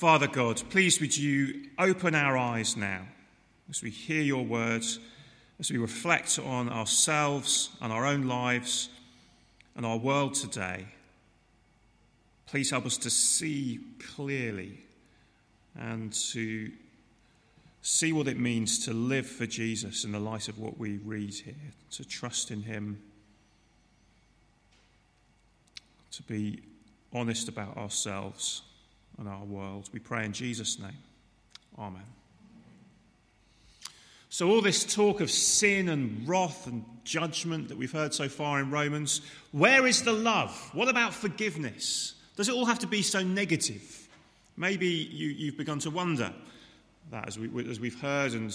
Father God, please would you open our eyes now as we hear your words, as we reflect on ourselves and our own lives and our world today. Please help us to see clearly and to see what it means to live for Jesus in the light of what we read here, to trust in Him, to be honest about ourselves and our world. We pray in Jesus' name. Amen. So, all this talk of sin and wrath and judgment that we've heard so far in Romans, where is the love? What about forgiveness? Does it all have to be so negative? Maybe you, have begun to wonder that as, we, as we've heard, and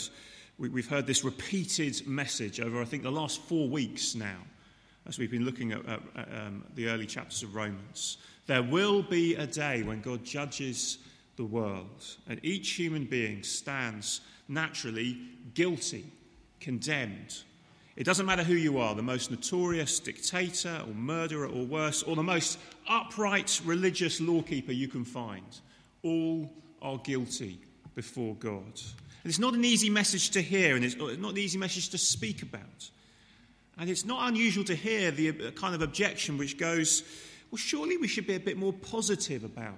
we, we've heard this repeated message over, I think, the last four weeks now, as we've been looking at, at, at um, the early chapters of Romans. There will be a day when God judges the world, and each human being stands naturally guilty, condemned. It doesn't matter who you are, the most notorious dictator or murderer or worse, or the most upright religious lawkeeper you can find. All are guilty before God. And it's not an easy message to hear, and it's not an easy message to speak about. And it's not unusual to hear the uh, kind of objection which goes, well, surely we should be a bit more positive about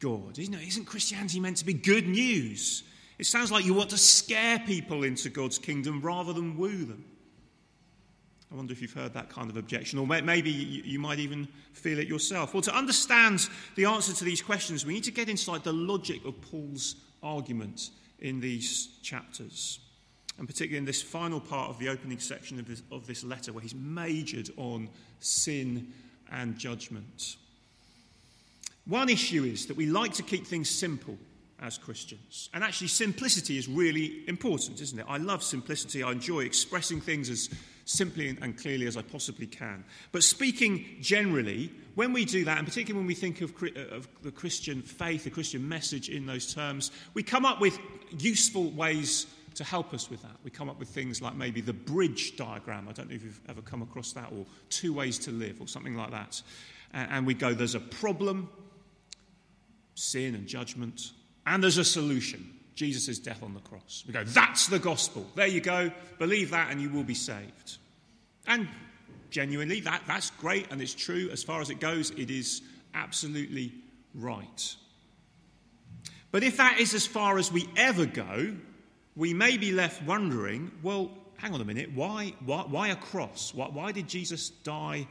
God. Isn't, it? Isn't Christianity meant to be good news? It sounds like you want to scare people into God's kingdom rather than woo them. I wonder if you've heard that kind of objection, or maybe you might even feel it yourself. Well, to understand the answer to these questions, we need to get inside the logic of Paul's argument in these chapters, and particularly in this final part of the opening section of this, of this letter, where he's majored on sin and judgment. One issue is that we like to keep things simple as Christians. And actually, simplicity is really important, isn't it? I love simplicity. I enjoy expressing things as simply and clearly as I possibly can. But speaking generally, when we do that, and particularly when we think of, of the Christian faith, the Christian message in those terms, we come up with useful ways to help us with that. We come up with things like maybe the bridge diagram. I don't know if you've ever come across that, or two ways to live, or something like that. And we go, there's a problem, sin and judgment, and there's a solution Jesus' death on the cross. We go, that's the gospel. There you go. Believe that and you will be saved. And genuinely, that, that's great and it's true. As far as it goes, it is absolutely right. But if that is as far as we ever go, we may be left wondering well, hang on a minute, why, why, why a cross? Why, why did Jesus die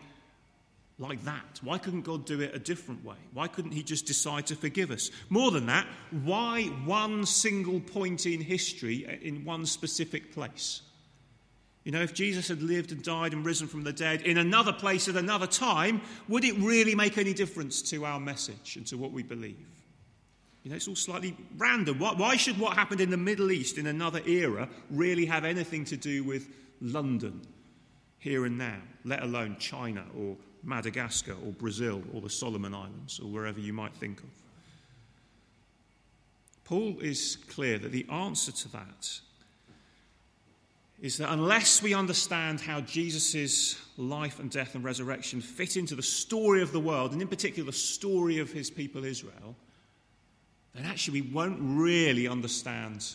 like that? Why couldn't God do it a different way? Why couldn't He just decide to forgive us? More than that, why one single point in history uh, in one specific place? You know, if Jesus had lived and died and risen from the dead in another place at another time, would it really make any difference to our message and to what we believe? You know, it's all slightly random. Why should what happened in the Middle East in another era really have anything to do with London here and now, let alone China or Madagascar or Brazil or the Solomon Islands or wherever you might think of. Paul is clear that the answer to that is that unless we understand how Jesus' life and death and resurrection fit into the story of the world, and in particular the story of his people Israel, then actually we won't really understand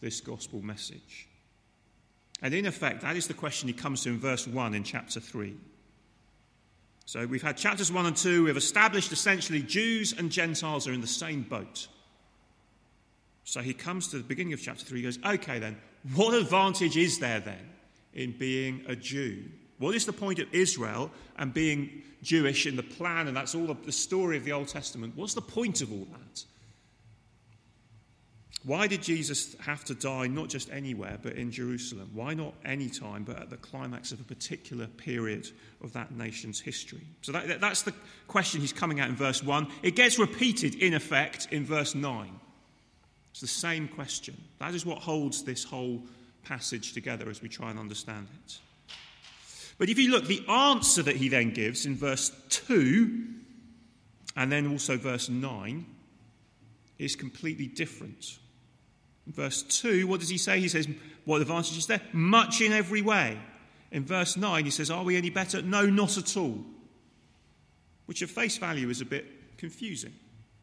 this gospel message. And in effect, that is the question he comes to in verse 1 in chapter 3. So we've had chapters 1 and 2. We've established essentially Jews and Gentiles are in the same boat. So he comes to the beginning of chapter 3. He goes, okay, then, what advantage is there then in being a Jew? What is the point of Israel and being Jewish in the plan? And that's all the story of the Old Testament. What's the point of all that? Why did Jesus have to die not just anywhere, but in Jerusalem? Why not any time, but at the climax of a particular period of that nation's history? So that, that's the question he's coming at in verse 1. It gets repeated, in effect, in verse 9. It's the same question. That is what holds this whole passage together as we try and understand it. But if you look, the answer that he then gives in verse 2 and then also verse 9 is completely different. Verse 2, what does he say? He says, What advantage is there? Much in every way. In verse 9, he says, Are we any better? No, not at all. Which at face value is a bit confusing.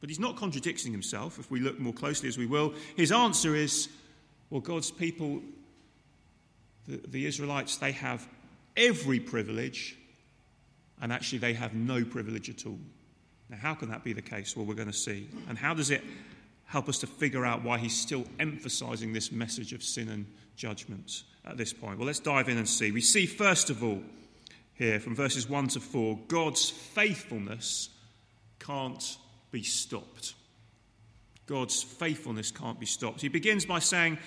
But he's not contradicting himself, if we look more closely as we will. His answer is well, God's people, the, the Israelites, they have every privilege, and actually they have no privilege at all. Now, how can that be the case? Well, we're going to see. And how does it help us to figure out why he's still emphasizing this message of sin and judgment at this point? Well, let's dive in and see. We see, first of all, here from verses 1 to 4, God's faithfulness can't be stopped. God's faithfulness can't be stopped. He begins by saying,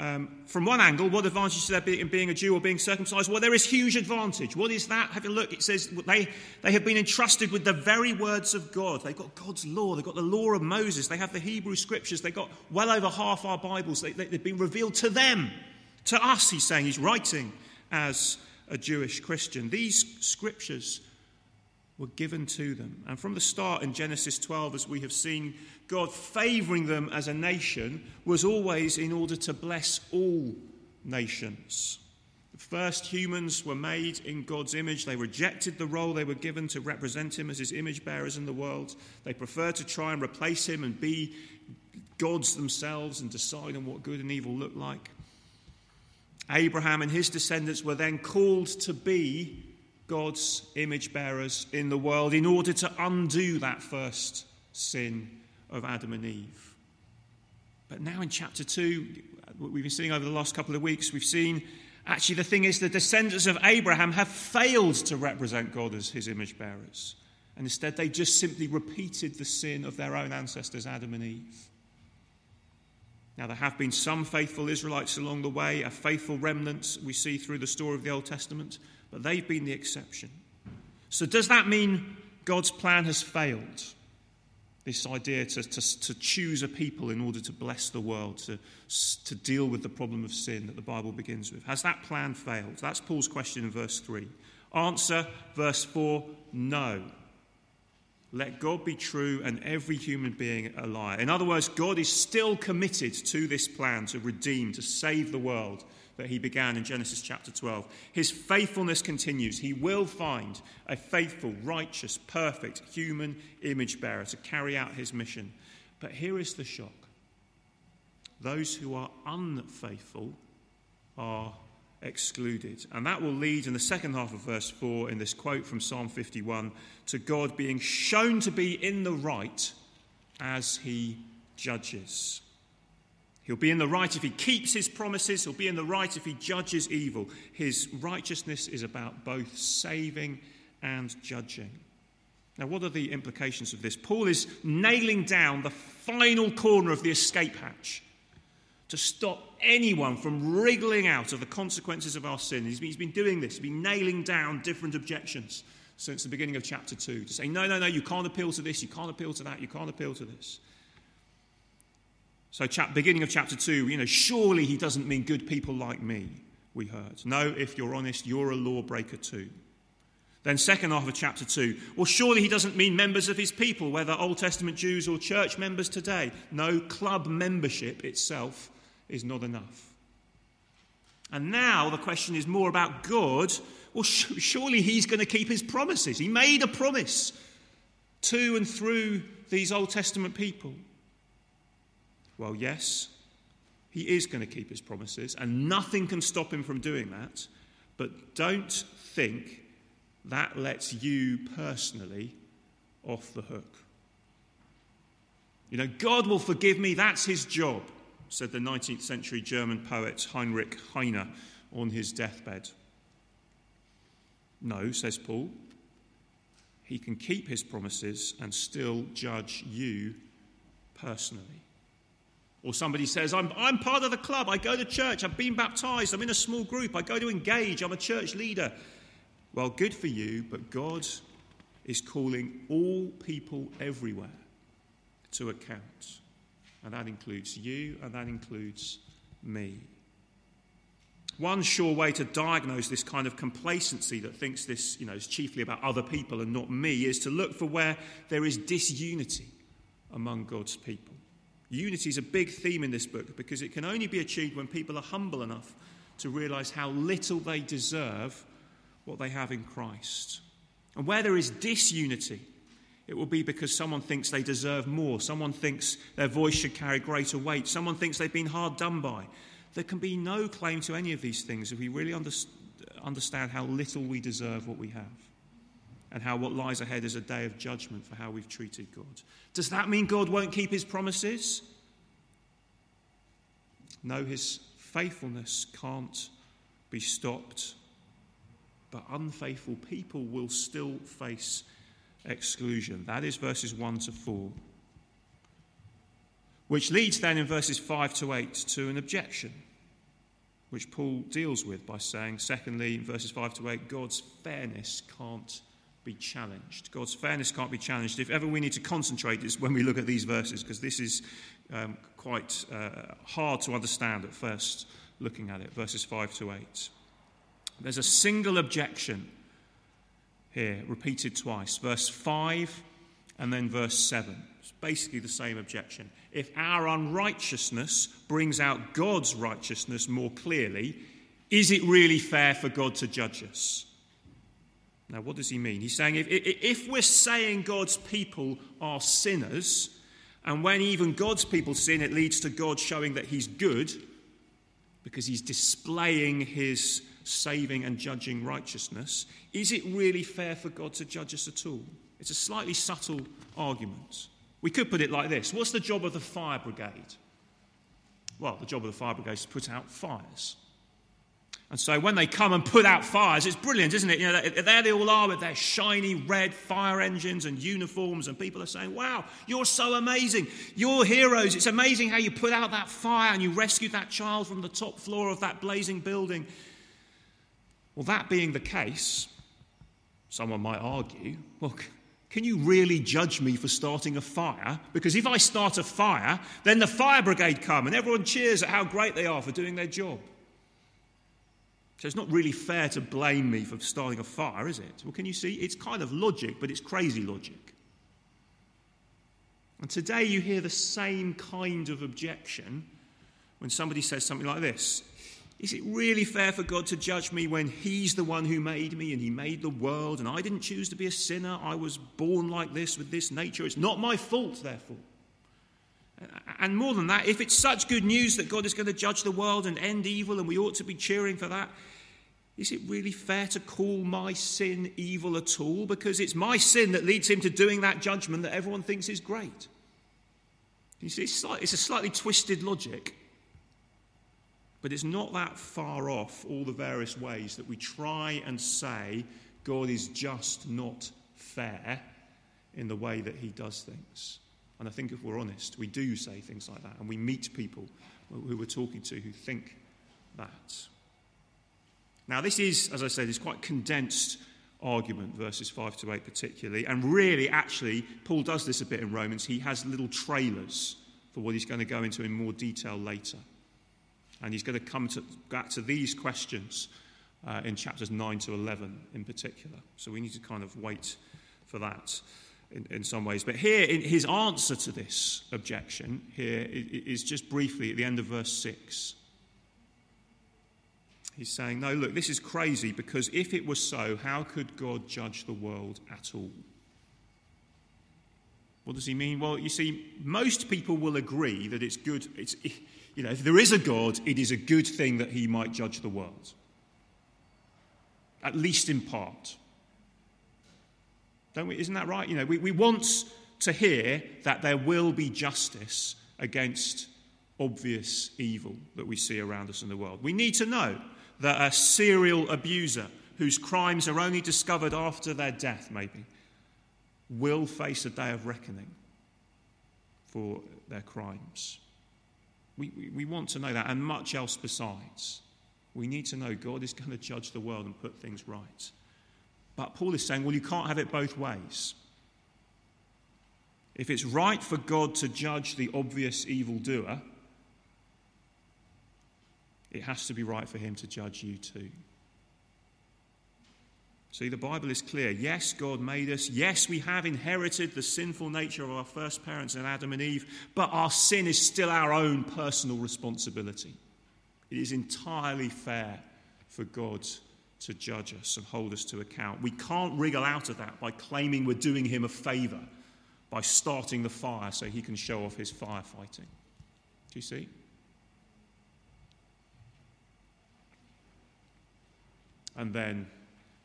um, from one angle, what advantage is there in being a Jew or being circumcised? Well, there is huge advantage. What is that? Have a look. It says they, they have been entrusted with the very words of God. They've got God's law. They've got the law of Moses. They have the Hebrew scriptures. They've got well over half our Bibles. They, they, they've been revealed to them. To us, he's saying. He's writing as a Jewish Christian. These scriptures were given to them. And from the start in Genesis 12, as we have seen, God favouring them as a nation was always in order to bless all nations. The first humans were made in God's image. They rejected the role they were given to represent Him as His image bearers in the world. They preferred to try and replace Him and be gods themselves and decide on what good and evil looked like. Abraham and his descendants were then called to be God's image bearers in the world in order to undo that first sin of Adam and Eve. But now in chapter 2, what we've been seeing over the last couple of weeks, we've seen actually the thing is the descendants of Abraham have failed to represent God as his image bearers. And instead, they just simply repeated the sin of their own ancestors, Adam and Eve. Now, there have been some faithful Israelites along the way, a faithful remnant we see through the story of the Old Testament, but they've been the exception. So, does that mean God's plan has failed? this idea to, to, to, choose a people in order to bless the world, to, to deal with the problem of sin that the Bible begins with. Has that plan failed? That's Paul's question in verse 3. Answer, verse 4 no. Let God be true and every human being a liar. In other words, God is still committed to this plan to redeem, to save the world that he began in Genesis chapter 12. His faithfulness continues. He will find a faithful, righteous, perfect human image bearer to carry out his mission. But here is the shock those who are unfaithful are excluded. And that will lead in the second half of verse 4 in this quote from Psalm 51 to God being shown to be in the right as he judges. He'll be in the right if he keeps his promises, he'll be in the right if he judges evil. His righteousness is about both saving and judging. Now, what are the implications of this? Paul is nailing down the final corner of the escape hatch to stop anyone from wriggling out of the consequences of our sin. He's been, doing this, he's been nailing down different objections since the beginning of chapter 2 to say, no, no, no, you can't appeal to this, you can't appeal to that, you can't appeal to this. So, chap, beginning of chapter 2, you know, surely he doesn't mean good people like me, we heard. No, if you're honest, you're a lawbreaker too. Then, second half of chapter 2, well, surely he doesn't mean members of his people, whether Old Testament Jews or church members today. No, club membership itself is not enough. And now the question is more about God. Well, surely he's going to keep his promises. He made a promise to and through these Old Testament people. Well, yes, he is going to keep his promises, and nothing can stop him from doing that. But don't think that lets you personally off the hook. You know, God will forgive me, that's his job, said the 19th century German poet Heinrich Heine on his deathbed. No, says Paul, he can keep his promises and still judge you personally. Or somebody says, I'm, I'm part of the club, I go to church, I've been baptized, I'm in a small group, I go to engage, I'm a church leader. Well, good for you, but God is calling all people everywhere to account. And that includes you, and that includes me. One sure way to diagnose this kind of complacency that thinks this you know, is chiefly about other people and not me is to look for where there is disunity among God's people. Unity is a big theme in this book because it can only be achieved when people are humble enough to realize how little they deserve what they have in Christ. And where there is disunity, It will be because someone thinks they deserve more. Someone thinks their voice should carry greater weight. Someone thinks they've been hard done by. There can be no claim to any of these things if we really understand how little we deserve what we have and how what lies ahead is a day of judgment for how we've treated God. Does that mean God won't keep his promises? No, his faithfulness can't be stopped, but unfaithful people will still face exclusion. That is verses 1 to 4. Which leads then in verses 5 to 8 to an objection, which Paul deals with by saying, secondly, in verses 5 to 8, God's fairness can't be challenged. God's fairness can't be challenged. If ever we need to concentrate, it's when we look at these verses, because this is um, quite uh, hard to understand at first looking at it. Verses 5 to 8. There's a single objection here, repeated twice. Verse 5 and then verse 7. It's basically the same objection. If our unrighteousness brings out God's righteousness more clearly, is it really fair for God to judge us? Now, what does he mean? He's saying if, if we're saying God's people are sinners, and when even God's people sin, it leads to God showing that he's good because he's displaying his saving and judging righteousness, is it really fair for God to judge us at all? It's a slightly subtle argument. We could put it like this What's the job of the fire brigade? Well, the job of the fire brigade is to put out fires. And so when they come and put out fires, it's brilliant, isn't it? You know, there they all are with their shiny red fire engines and uniforms, and people are saying, Wow, you're so amazing. You're heroes. It's amazing how you put out that fire and you rescued that child from the top floor of that blazing building. Well, that being the case, someone might argue, Look, can you really judge me for starting a fire? Because if I start a fire, then the fire brigade come and everyone cheers at how great they are for doing their job. So it's not really fair to blame me for starting a fire, is it? Well, can you see? It's kind of logic, but it's crazy logic. And today you hear the same kind of objection when somebody says something like this is it really fair for God to judge me when He's the one who made me and He made the world and I didn't choose to be a sinner? I was born like this with this nature. It's not my fault, therefore. And more than that, if it's such good news that God is going to judge the world and end evil and we ought to be cheering for that, is it really fair to call my sin evil at all? Because it's my sin that leads him to doing that judgment that everyone thinks is great. You see, it's, a slightly twisted logic. But it's not that far off all the various ways that we try and say God is just not fair in the way that he does things. And I think if we're honest, we do say things like that, and we meet people who we're talking to who think that. Now, this is, as I said, is quite condensed argument, verses 5 to 8 particularly. And really, actually, Paul does this a bit in Romans. He has little trailers for what he's going to go into in more detail later. And he's going to come to, back to these questions uh, in chapters 9 to 11 in particular. So we need to kind of wait for that in, in some ways. But here, in his answer to this objection, here is just briefly at the end of verse 6. He's saying, No, look, this is crazy because if it was so, how could God judge the world at all? What does he mean? Well, you see, most people will agree that it's good. It's, you know, if there is a God, it is a good thing that he might judge the world, at least in part. Don't we? Isn't that right? You know, we, we want to hear that there will be justice against obvious evil that we see around us in the world. We need to know that a serial abuser whose crimes are only discovered after their death, maybe, will face a day of reckoning for their crimes. We, we, we want to know that, and much else besides. We need to know God is going to judge the world and put things right. But Paul is saying, well, you can't have it both ways. If it's right for God to judge the obvious evildoer, it has to be right for him to judge you too. See, the Bible is clear. Yes, God made us. Yes, we have inherited the sinful nature of our first parents and Adam and Eve, but our sin is still our own personal responsibility. It is entirely fair for God to judge us and hold us to account. We can't wriggle out of that by claiming we're doing him a favour by starting the fire so he can show off his firefighting. Do you see? And then,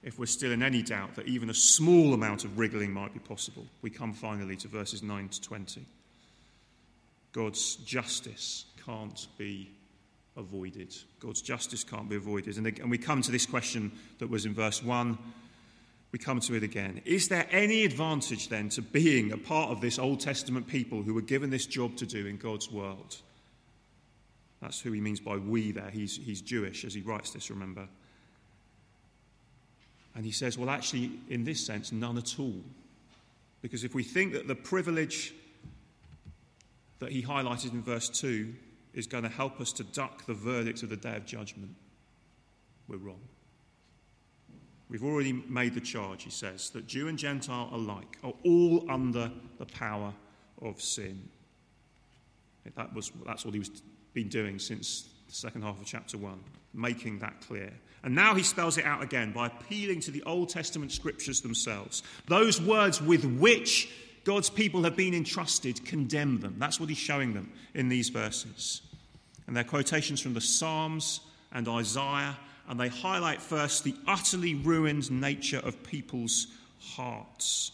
if we're still in any doubt that even a small amount of wriggling might be possible, we come finally to verses 9 to 20. God's justice can't be avoided. God's justice can't be avoided. And, and we come to this question that was in verse 1. We come to it again. Is there any advantage then to being a part of this Old Testament people who were given this job to do in God's world? That's who he means by we there. He's, he's Jewish as he writes this, remember. And he says, well, actually, in this sense, none at all. Because if we think that the privilege that he highlighted in verse 2 is going to help us to duck the verdict of the day of judgment, we're wrong. We've already made the charge, he says, that Jew and Gentile alike are all under the power of sin. That was, that's what he was been doing since the second half of chapter 1, making that clear. And now he spells it out again by appealing to the Old Testament scriptures themselves. Those words with which God's people have been entrusted condemn them. That's what he's showing them in these verses. And they're quotations from the Psalms and Isaiah, and they highlight first the utterly ruined nature of people's hearts.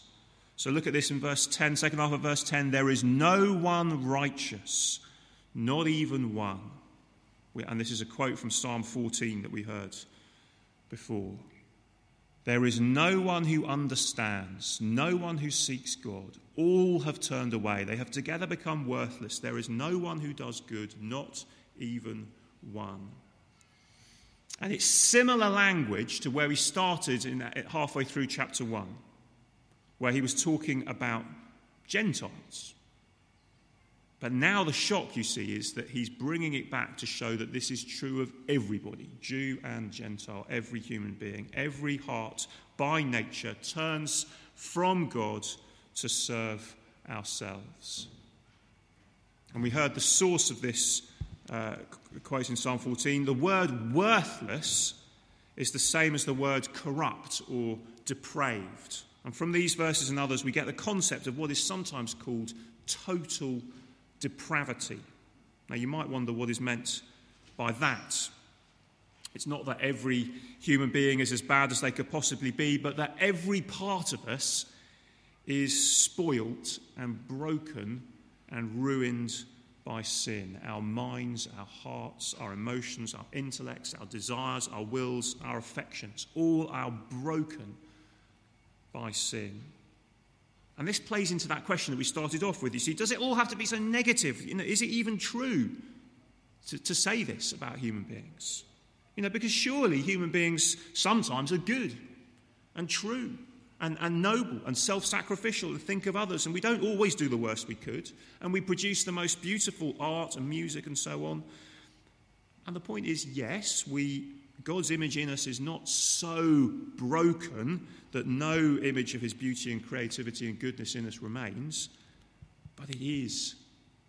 So look at this in verse 10, second half of verse 10. There is no one righteous, not even one. And this is a quote from Psalm 14 that we heard before. There is no one who understands, no one who seeks God. All have turned away. They have together become worthless. There is no one who does good, not even one. And it's similar language to where we started in halfway through chapter 1, where he was talking about Gentiles. But now the shock, you see, is that he's bringing it back to show that this is true of everybody Jew and Gentile, every human being. Every heart, by nature, turns from God to serve ourselves. And we heard the source of this uh, quote in Psalm 14 the word worthless is the same as the word corrupt or depraved. And from these verses and others, we get the concept of what is sometimes called total depravity. Now, you might wonder what is meant by that. It's not that every human being is as bad as they could possibly be, but that every part of us is spoilt and broken and ruined by sin. Our minds, our hearts, our emotions, our intellects, our desires, our wills, our affections, all are broken by sin. And this plays into that question that we started off with. You see, does it all have to be so negative? You know, is it even true to, to say this about human beings? You know, because surely human beings sometimes are good and true and, and noble and self sacrificial and think of others. And we don't always do the worst we could. And we produce the most beautiful art and music and so on. And the point is yes, we, God's image in us is not so broken that no image of his beauty and creativity and goodness in us remains, but it is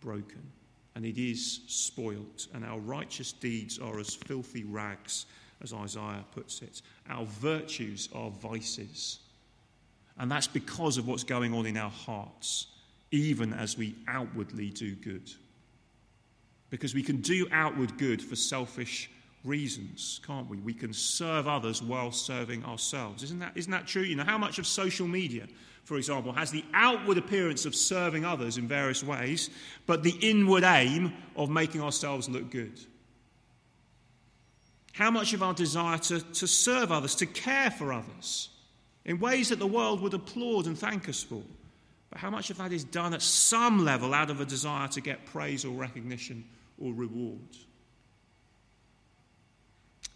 broken and it is spoilt, and our righteous deeds are as filthy rags, as Isaiah puts it. Our virtues are vices. And that's because of what's going on in our hearts, even as we outwardly do good. Because we can do outward good for selfish reasons, can't we? We can serve others while serving ourselves. Isn't that, isn't that true? You know, how much of social media, for example, has the outward appearance of serving others in various ways, but the inward aim of making ourselves look good? How much of our desire to, to serve others, to care for others, in ways that the world would applaud and thank us for, but how much of that is done at some level out of a desire to get praise or recognition or reward?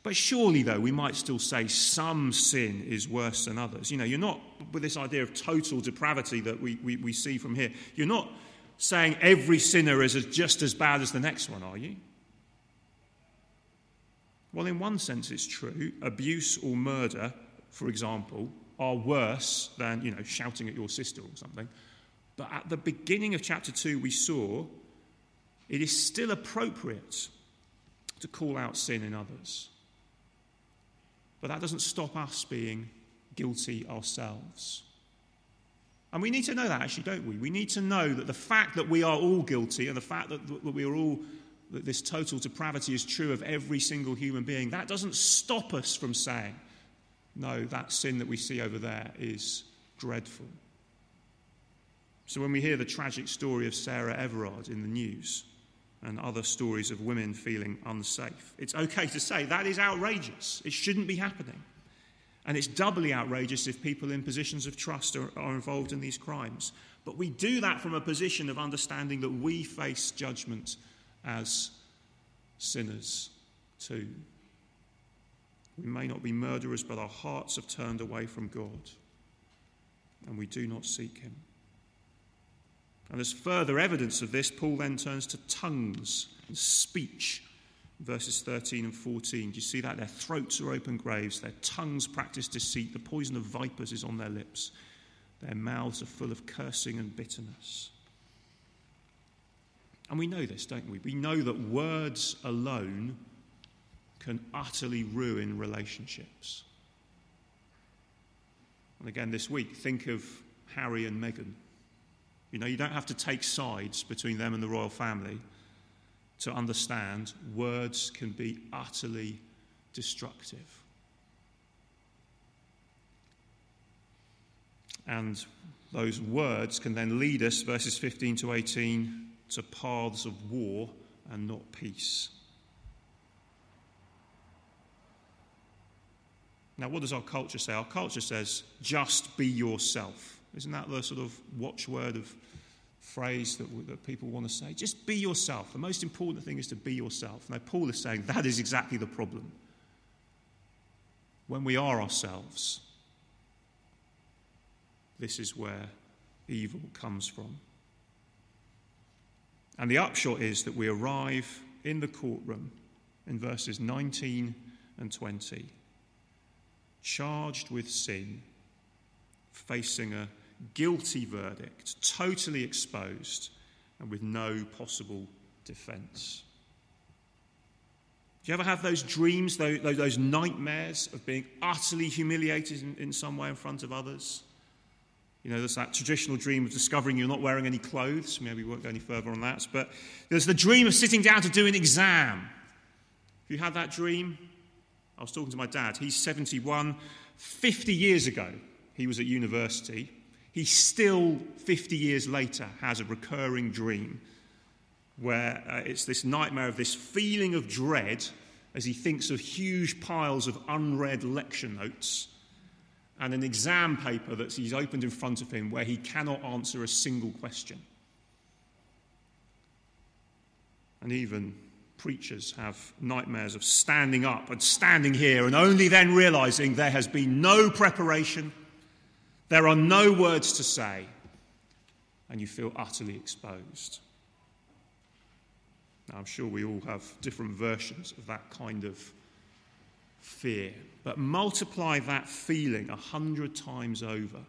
But surely, though, we might still say some sin is worse than others. You know, you're not, with this idea of total depravity that we, we, we see from here, you're not saying every sinner is just as bad as the next one, are you? Well, in one sense, it's true. Abuse or murder, for example, are worse than, you know, shouting at your sister or something. But at the beginning of chapter 2, we saw it is still appropriate to call out sin in others. But that doesn't stop us being guilty ourselves. And we need to know that, actually, don't we? We need to know that the fact that we are all guilty and the fact that, we are all, that this total depravity is true of every single human being, that doesn't stop us from saying, no, that sin that we see over there is dreadful. So when we hear the tragic story of Sarah Everard in the news and other stories of women feeling unsafe, it's okay to say that is outrageous. It shouldn't be happening. And it's doubly outrageous if people in positions of trust are, are, involved in these crimes. But we do that from a position of understanding that we face judgment as sinners too. We may not be murderers, but our hearts have turned away from God, and we do not seek Him. And as further evidence of this, Paul then turns to tongues and speech verses 13 and 14. Do you see that? Their throats are open graves, their tongues practice deceit, the poison of vipers is on their lips, their mouths are full of cursing and bitterness. And we know this, don't we? We know that words alone can utterly ruin relationships. And again, this week, think of Harry and Meghan. You know, you don't have to take sides between them and the royal family to understand words can be utterly destructive. And those words can then lead us, verses 15 to 18, to paths of war and not peace. Now, what does our culture say? Our culture says, just be yourself. Isn't that the sort of watchword of phrase that, that people want to say. Just be yourself. The most important thing is to be yourself. Now, Paul is saying that is exactly the problem. When we are ourselves, this is where evil comes from. And the upshot is that we arrive in the courtroom in verses 19 and 20, charged with sin, facing a guilty verdict, totally exposed, and with no possible defense. Do you ever have those dreams, those, nightmares of being utterly humiliated in, some way in front of others? You know, there's that traditional dream of discovering you're not wearing any clothes. Maybe we won't go any further on that. But there's the dream of sitting down to do an exam. Have you had that dream? I was talking to my dad. He's 71. 50 years ago, he was at university he still, 50 years later, has a recurring dream where uh, it's this nightmare of this feeling of dread as he thinks of huge piles of unread lecture notes and an exam paper that he's opened in front of him where he cannot answer a single question. And even preachers have nightmares of standing up and standing here and only then realizing there has been no preparation there are no words to say, and you feel utterly exposed. Now, I'm sure we all have different versions of that kind of fear, but multiply that feeling a hundred times over,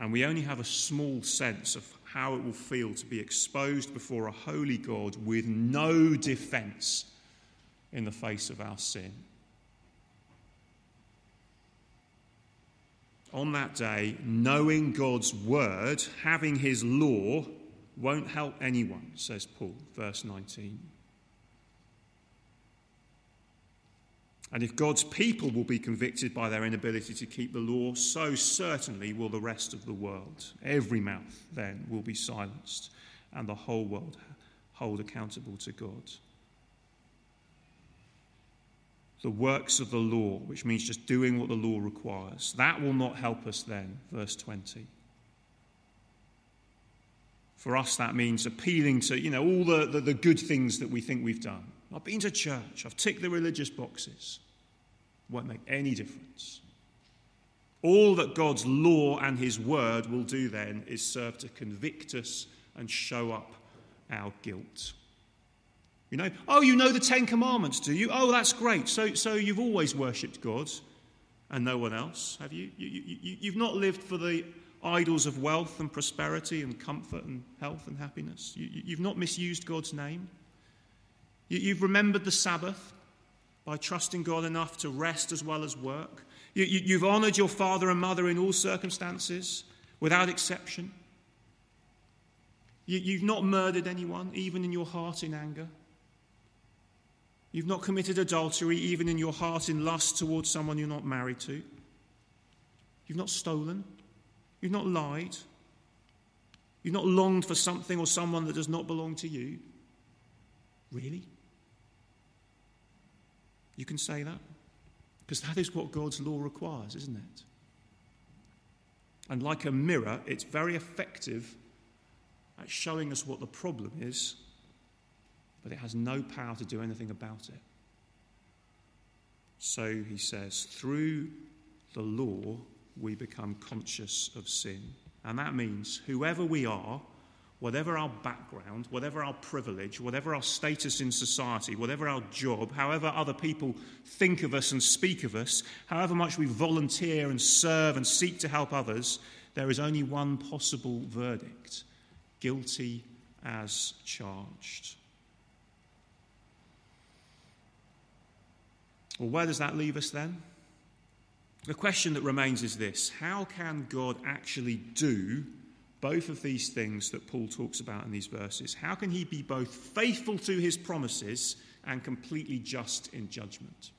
and we only have a small sense of how it will feel to be exposed before a holy God with no defense in the face of our sin. On that day, knowing God's word, having his law, won't help anyone, says Paul, verse 19. And if God's people will be convicted by their inability to keep the law, so certainly will the rest of the world. Every mouth then will be silenced, and the whole world hold accountable to God the works of the law, which means just doing what the law requires. That will not help us then, verse 20. For us, that means appealing to, you know, all the, the, the good things that we think we've done. I've been to church, I've ticked the religious boxes. Won't make any difference. All that God's law and his word will do then is serve to convict us and show up our guilt. You know, oh, you know the Ten Commandments, do you? Oh, that's great. So, so you've always worshipped God and no one else, have you? you, you you've not lived for the idols of wealth and prosperity and comfort and health and happiness. You, have not misused God's name. You, you've remembered the Sabbath by trusting God enough to rest as well as work. You, you, you've honoured your father and mother in all circumstances, without exception. You, you've not murdered anyone, even in your heart in anger. You've not committed adultery, even in your heart in lust towards someone you're not married to. You've not stolen. You've not lied. You've not longed for something or someone that does not belong to you. Really? You can say that? Because that is what God's law requires, isn't it? And like a mirror, it's very effective at showing us what the problem is, but it has no power to do anything about it. So he says, through the law, we become conscious of sin. And that means whoever we are, whatever our background, whatever our privilege, whatever our status in society, whatever our job, however other people think of us and speak of us, however much we volunteer and serve and seek to help others, there is only one possible verdict guilty as charged. Well, where does that leave us then? The question that remains is this How can God actually do both of these things that Paul talks about in these verses? How can he be both faithful to his promises and completely just in judgment?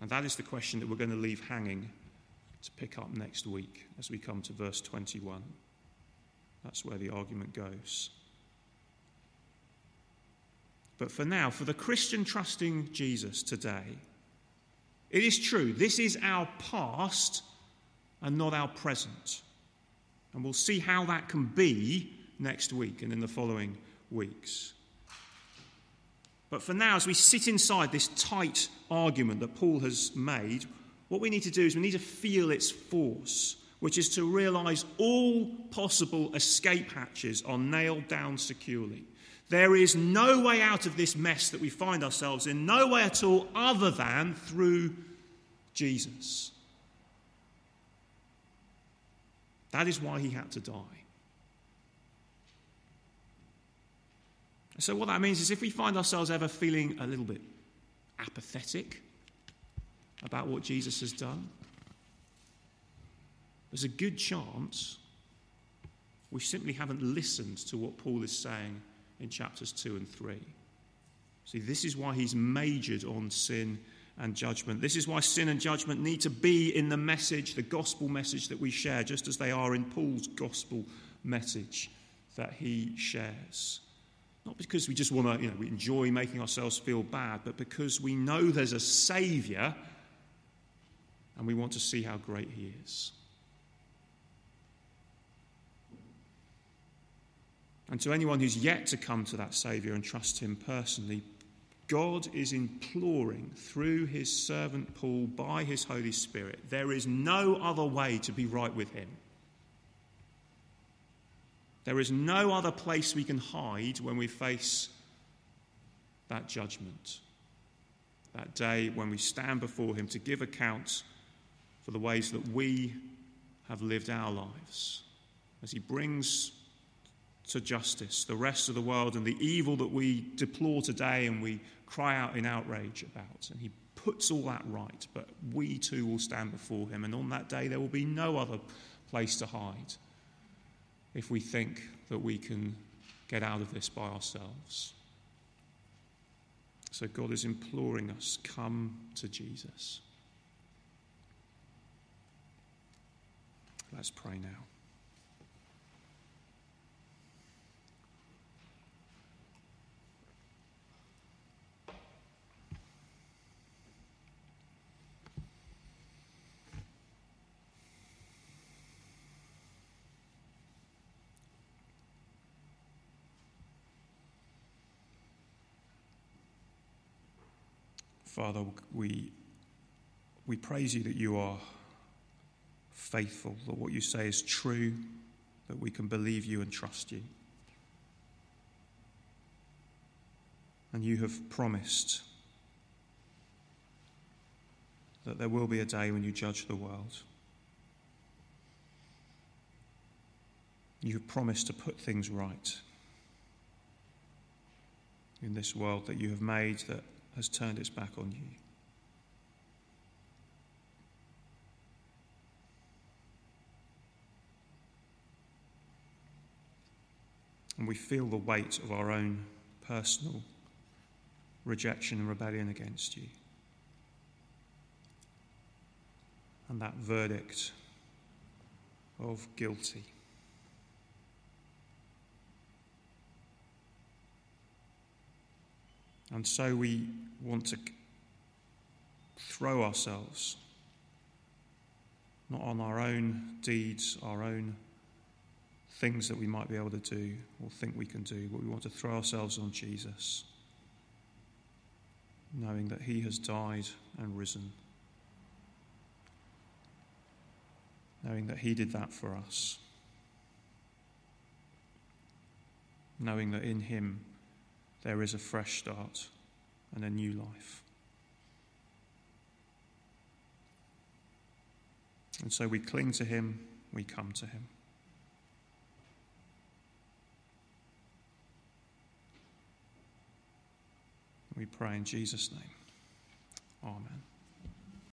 And that is the question that we're going to leave hanging to pick up next week as we come to verse 21. That's where the argument goes. But for now, for the Christian trusting Jesus today, it is true, this is our past and not our present. And we'll see how that can be next week and in the following weeks. But for now, as we sit inside this tight argument that Paul has made, what we need to do is we need to feel its force, which is to realize all possible escape hatches are nailed down securely. There is no way out of this mess that we find ourselves in, no way at all other than through Jesus. That is why he had to die. So, what that means is if we find ourselves ever feeling a little bit apathetic about what Jesus has done, there's a good chance we simply haven't listened to what Paul is saying in chapters 2 and 3. See, this is why he's majored on sin and judgment. This is why sin and judgment need to be in the message, the gospel message that we share, just as they are in Paul's gospel message that he shares. Not because we just want to, you know, we enjoy making ourselves feel bad, but because we know there's a Saviour and we want to see how great he is. And to anyone who's yet to come to that Saviour and trust Him personally, God is imploring through His servant Paul by His Holy Spirit. There is no other way to be right with Him. There is no other place we can hide when we face that judgment, that day when we stand before Him to give account for the ways that we have lived our lives. As He brings to justice the rest of the world and the evil that we deplore today and we cry out in outrage about. And he puts all that right, but we too will stand before him. And on that day, there will be no other place to hide if we think that we can get out of this by ourselves. So God is imploring us come to Jesus. Let's pray now. Father, we, we praise you that you are faithful, that what you say is true, that we can believe you and trust you. And you have promised that there will be a day when you judge the world. You have promised to put things right in this world that you have made that has turned its back on you. And we feel the weight of our own personal rejection and rebellion against you. And that verdict of guilty. And so we want to throw ourselves not on our own deeds, our own things that we might be able to do or think we can do, but we want to throw ourselves on Jesus, knowing that He has died and risen, knowing that He did that for us, knowing that in Him there is a fresh start and a new life. And so we cling to him, we come to him. We pray in Jesus' name. Amen.